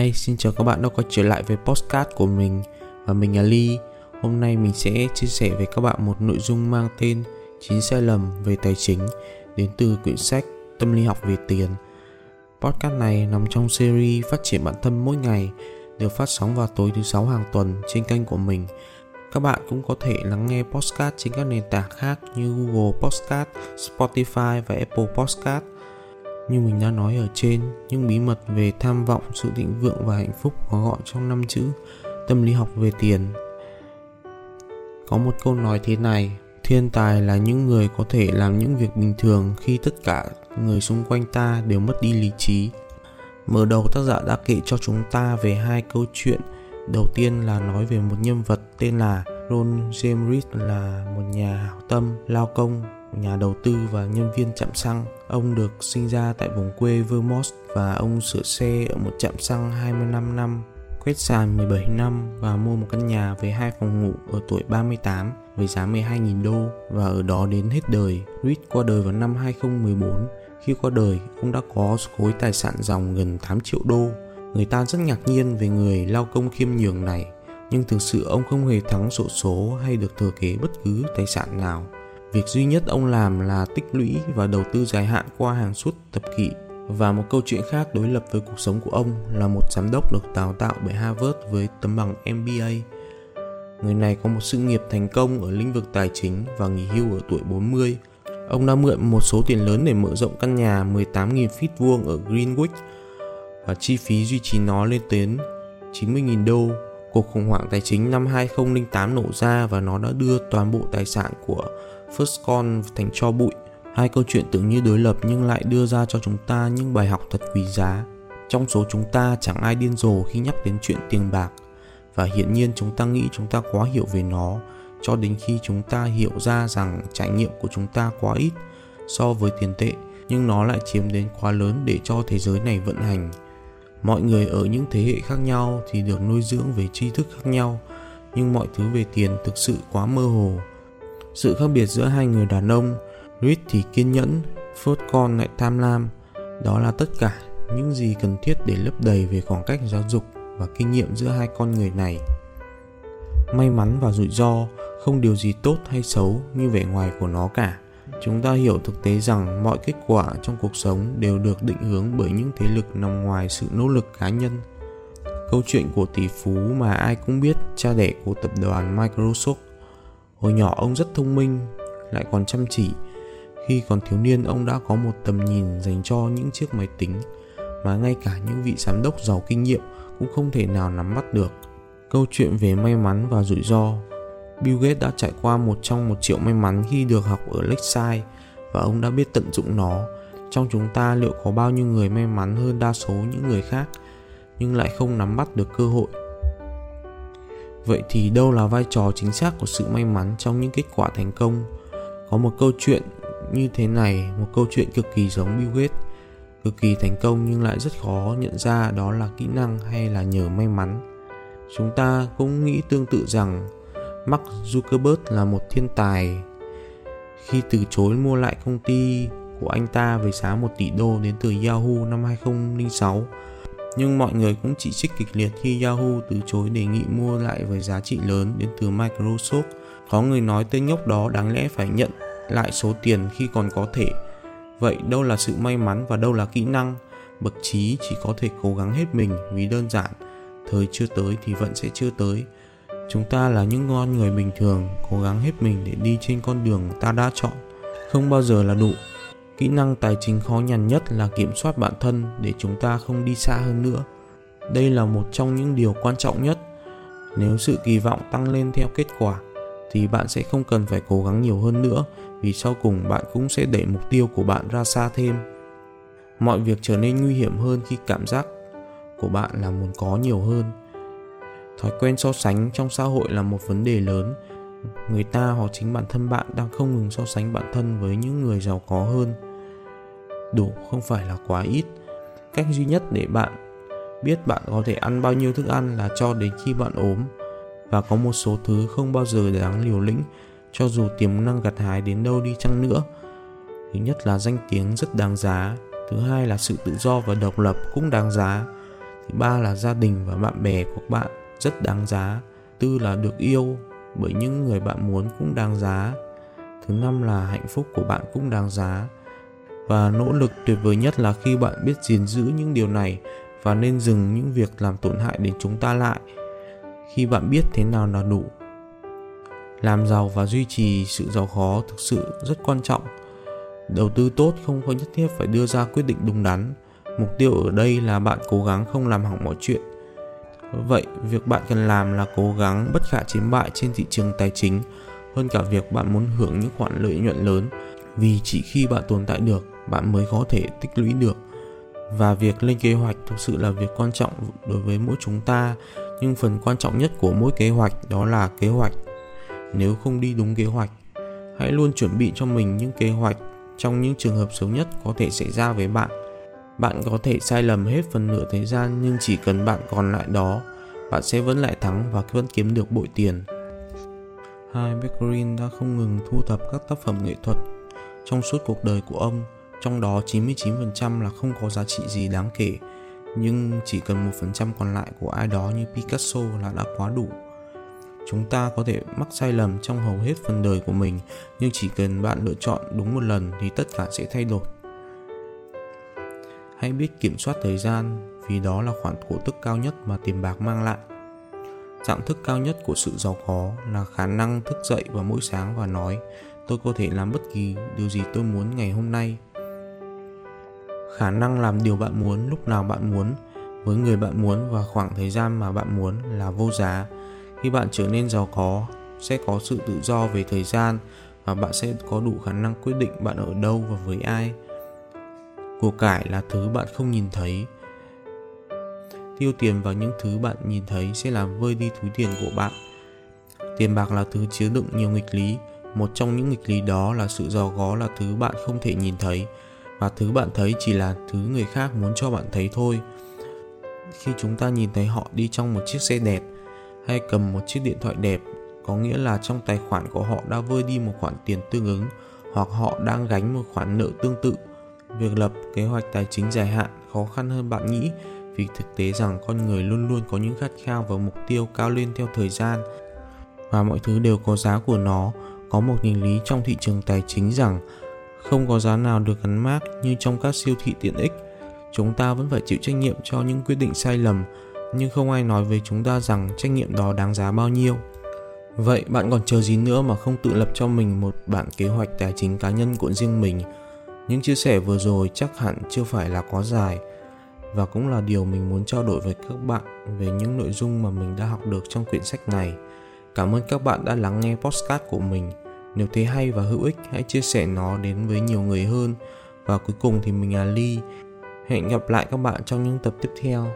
Hi, xin chào các bạn đã quay trở lại với postcard của mình và mình là Ly. Hôm nay mình sẽ chia sẻ với các bạn một nội dung mang tên 9 sai lầm về tài chính đến từ quyển sách Tâm lý học về tiền. Podcast này nằm trong series phát triển bản thân mỗi ngày được phát sóng vào tối thứ sáu hàng tuần trên kênh của mình. Các bạn cũng có thể lắng nghe podcast trên các nền tảng khác như Google Podcast, Spotify và Apple Podcast. Như mình đã nói ở trên, những bí mật về tham vọng, sự thịnh vượng và hạnh phúc có gọn trong năm chữ tâm lý học về tiền. Có một câu nói thế này, thiên tài là những người có thể làm những việc bình thường khi tất cả người xung quanh ta đều mất đi lý trí. Mở đầu tác giả đã kể cho chúng ta về hai câu chuyện. Đầu tiên là nói về một nhân vật tên là Ron James Reed là một nhà hảo tâm, lao công nhà đầu tư và nhân viên chạm xăng. Ông được sinh ra tại vùng quê Vermont và ông sửa xe ở một trạm xăng 25 năm, quét sàn 17 năm và mua một căn nhà với hai phòng ngủ ở tuổi 38 với giá 12.000 đô và ở đó đến hết đời. Reed qua đời vào năm 2014. Khi qua đời, ông đã có khối tài sản dòng gần 8 triệu đô. Người ta rất ngạc nhiên về người lao công khiêm nhường này, nhưng thực sự ông không hề thắng sổ số hay được thừa kế bất cứ tài sản nào. Việc duy nhất ông làm là tích lũy và đầu tư dài hạn qua hàng suốt thập kỷ. Và một câu chuyện khác đối lập với cuộc sống của ông là một giám đốc được đào tạo bởi Harvard với tấm bằng MBA. Người này có một sự nghiệp thành công ở lĩnh vực tài chính và nghỉ hưu ở tuổi 40. Ông đã mượn một số tiền lớn để mở rộng căn nhà 18.000 feet vuông ở Greenwich và chi phí duy trì nó lên đến 90.000 đô. Cuộc khủng hoảng tài chính năm 2008 nổ ra và nó đã đưa toàn bộ tài sản của First Con thành cho bụi. Hai câu chuyện tưởng như đối lập nhưng lại đưa ra cho chúng ta những bài học thật quý giá. Trong số chúng ta chẳng ai điên rồ khi nhắc đến chuyện tiền bạc và hiển nhiên chúng ta nghĩ chúng ta quá hiểu về nó, cho đến khi chúng ta hiểu ra rằng trải nghiệm của chúng ta quá ít so với tiền tệ, nhưng nó lại chiếm đến quá lớn để cho thế giới này vận hành. Mọi người ở những thế hệ khác nhau thì được nuôi dưỡng về tri thức khác nhau, nhưng mọi thứ về tiền thực sự quá mơ hồ sự khác biệt giữa hai người đàn ông, Reed thì kiên nhẫn, Ford con lại tham lam. Đó là tất cả những gì cần thiết để lấp đầy về khoảng cách giáo dục và kinh nghiệm giữa hai con người này. May mắn và rủi ro không điều gì tốt hay xấu như vẻ ngoài của nó cả. Chúng ta hiểu thực tế rằng mọi kết quả trong cuộc sống đều được định hướng bởi những thế lực nằm ngoài sự nỗ lực cá nhân. Câu chuyện của tỷ phú mà ai cũng biết, cha đẻ của tập đoàn Microsoft Hồi nhỏ ông rất thông minh, lại còn chăm chỉ. Khi còn thiếu niên ông đã có một tầm nhìn dành cho những chiếc máy tính mà ngay cả những vị giám đốc giàu kinh nghiệm cũng không thể nào nắm bắt được. Câu chuyện về may mắn và rủi ro Bill Gates đã trải qua một trong một triệu may mắn khi được học ở Lakeside và ông đã biết tận dụng nó. Trong chúng ta liệu có bao nhiêu người may mắn hơn đa số những người khác nhưng lại không nắm bắt được cơ hội Vậy thì đâu là vai trò chính xác của sự may mắn trong những kết quả thành công? Có một câu chuyện như thế này, một câu chuyện cực kỳ giống Bill Gates, cực kỳ thành công nhưng lại rất khó nhận ra đó là kỹ năng hay là nhờ may mắn. Chúng ta cũng nghĩ tương tự rằng Mark Zuckerberg là một thiên tài khi từ chối mua lại công ty của anh ta với giá 1 tỷ đô đến từ Yahoo năm 2006 nhưng mọi người cũng chỉ trích kịch liệt khi Yahoo từ chối đề nghị mua lại với giá trị lớn đến từ Microsoft. Có người nói tên nhóc đó đáng lẽ phải nhận lại số tiền khi còn có thể. Vậy đâu là sự may mắn và đâu là kỹ năng? Bậc trí chỉ có thể cố gắng hết mình vì đơn giản, thời chưa tới thì vẫn sẽ chưa tới. Chúng ta là những con người bình thường, cố gắng hết mình để đi trên con đường ta đã chọn. Không bao giờ là đủ, kỹ năng tài chính khó nhằn nhất là kiểm soát bản thân để chúng ta không đi xa hơn nữa. Đây là một trong những điều quan trọng nhất. Nếu sự kỳ vọng tăng lên theo kết quả, thì bạn sẽ không cần phải cố gắng nhiều hơn nữa, vì sau cùng bạn cũng sẽ đẩy mục tiêu của bạn ra xa thêm. Mọi việc trở nên nguy hiểm hơn khi cảm giác của bạn là muốn có nhiều hơn. Thói quen so sánh trong xã hội là một vấn đề lớn. Người ta hoặc chính bản thân bạn đang không ngừng so sánh bản thân với những người giàu có hơn đủ không phải là quá ít. Cách duy nhất để bạn biết bạn có thể ăn bao nhiêu thức ăn là cho đến khi bạn ốm. Và có một số thứ không bao giờ đáng liều lĩnh, cho dù tiềm năng gặt hái đến đâu đi chăng nữa. Thứ nhất là danh tiếng rất đáng giá. Thứ hai là sự tự do và độc lập cũng đáng giá. Thứ ba là gia đình và bạn bè của bạn rất đáng giá. Tư là được yêu bởi những người bạn muốn cũng đáng giá. Thứ năm là hạnh phúc của bạn cũng đáng giá và nỗ lực tuyệt vời nhất là khi bạn biết gìn giữ những điều này và nên dừng những việc làm tổn hại đến chúng ta lại. Khi bạn biết thế nào là đủ, làm giàu và duy trì sự giàu khó thực sự rất quan trọng. Đầu tư tốt không có nhất thiết phải đưa ra quyết định đúng đắn. Mục tiêu ở đây là bạn cố gắng không làm hỏng mọi chuyện. Vậy, việc bạn cần làm là cố gắng bất khả chiến bại trên thị trường tài chính hơn cả việc bạn muốn hưởng những khoản lợi nhuận lớn. Vì chỉ khi bạn tồn tại được bạn mới có thể tích lũy được. Và việc lên kế hoạch thực sự là việc quan trọng đối với mỗi chúng ta, nhưng phần quan trọng nhất của mỗi kế hoạch đó là kế hoạch. Nếu không đi đúng kế hoạch, hãy luôn chuẩn bị cho mình những kế hoạch trong những trường hợp xấu nhất có thể xảy ra với bạn. Bạn có thể sai lầm hết phần nửa thời gian, nhưng chỉ cần bạn còn lại đó, bạn sẽ vẫn lại thắng và vẫn kiếm được bội tiền. Hai Green đã không ngừng thu thập các tác phẩm nghệ thuật trong suốt cuộc đời của ông trong đó 99% là không có giá trị gì đáng kể, nhưng chỉ cần một phần trăm còn lại của ai đó như Picasso là đã quá đủ. Chúng ta có thể mắc sai lầm trong hầu hết phần đời của mình, nhưng chỉ cần bạn lựa chọn đúng một lần thì tất cả sẽ thay đổi. Hãy biết kiểm soát thời gian, vì đó là khoản cổ tức cao nhất mà tiền bạc mang lại. Dạng thức cao nhất của sự giàu có là khả năng thức dậy vào mỗi sáng và nói, tôi có thể làm bất kỳ điều gì tôi muốn ngày hôm nay khả năng làm điều bạn muốn lúc nào bạn muốn, với người bạn muốn và khoảng thời gian mà bạn muốn là vô giá. Khi bạn trở nên giàu có, sẽ có sự tự do về thời gian và bạn sẽ có đủ khả năng quyết định bạn ở đâu và với ai. Của cải là thứ bạn không nhìn thấy. Tiêu tiền vào những thứ bạn nhìn thấy sẽ làm vơi đi túi tiền của bạn. Tiền bạc là thứ chứa đựng nhiều nghịch lý. Một trong những nghịch lý đó là sự giàu có là thứ bạn không thể nhìn thấy và thứ bạn thấy chỉ là thứ người khác muốn cho bạn thấy thôi. Khi chúng ta nhìn thấy họ đi trong một chiếc xe đẹp hay cầm một chiếc điện thoại đẹp, có nghĩa là trong tài khoản của họ đã vơi đi một khoản tiền tương ứng, hoặc họ đang gánh một khoản nợ tương tự. Việc lập kế hoạch tài chính dài hạn khó khăn hơn bạn nghĩ, vì thực tế rằng con người luôn luôn có những khát khao và mục tiêu cao lên theo thời gian. Và mọi thứ đều có giá của nó. Có một nghịch lý trong thị trường tài chính rằng không có giá nào được gắn mác như trong các siêu thị tiện ích. Chúng ta vẫn phải chịu trách nhiệm cho những quyết định sai lầm, nhưng không ai nói với chúng ta rằng trách nhiệm đó đáng giá bao nhiêu. Vậy bạn còn chờ gì nữa mà không tự lập cho mình một bản kế hoạch tài chính cá nhân của riêng mình? Những chia sẻ vừa rồi chắc hẳn chưa phải là quá dài, và cũng là điều mình muốn trao đổi với các bạn về những nội dung mà mình đã học được trong quyển sách này. Cảm ơn các bạn đã lắng nghe postcard của mình nếu thấy hay và hữu ích, hãy chia sẻ nó đến với nhiều người hơn. Và cuối cùng thì mình là ly. Hẹn gặp lại các bạn trong những tập tiếp theo.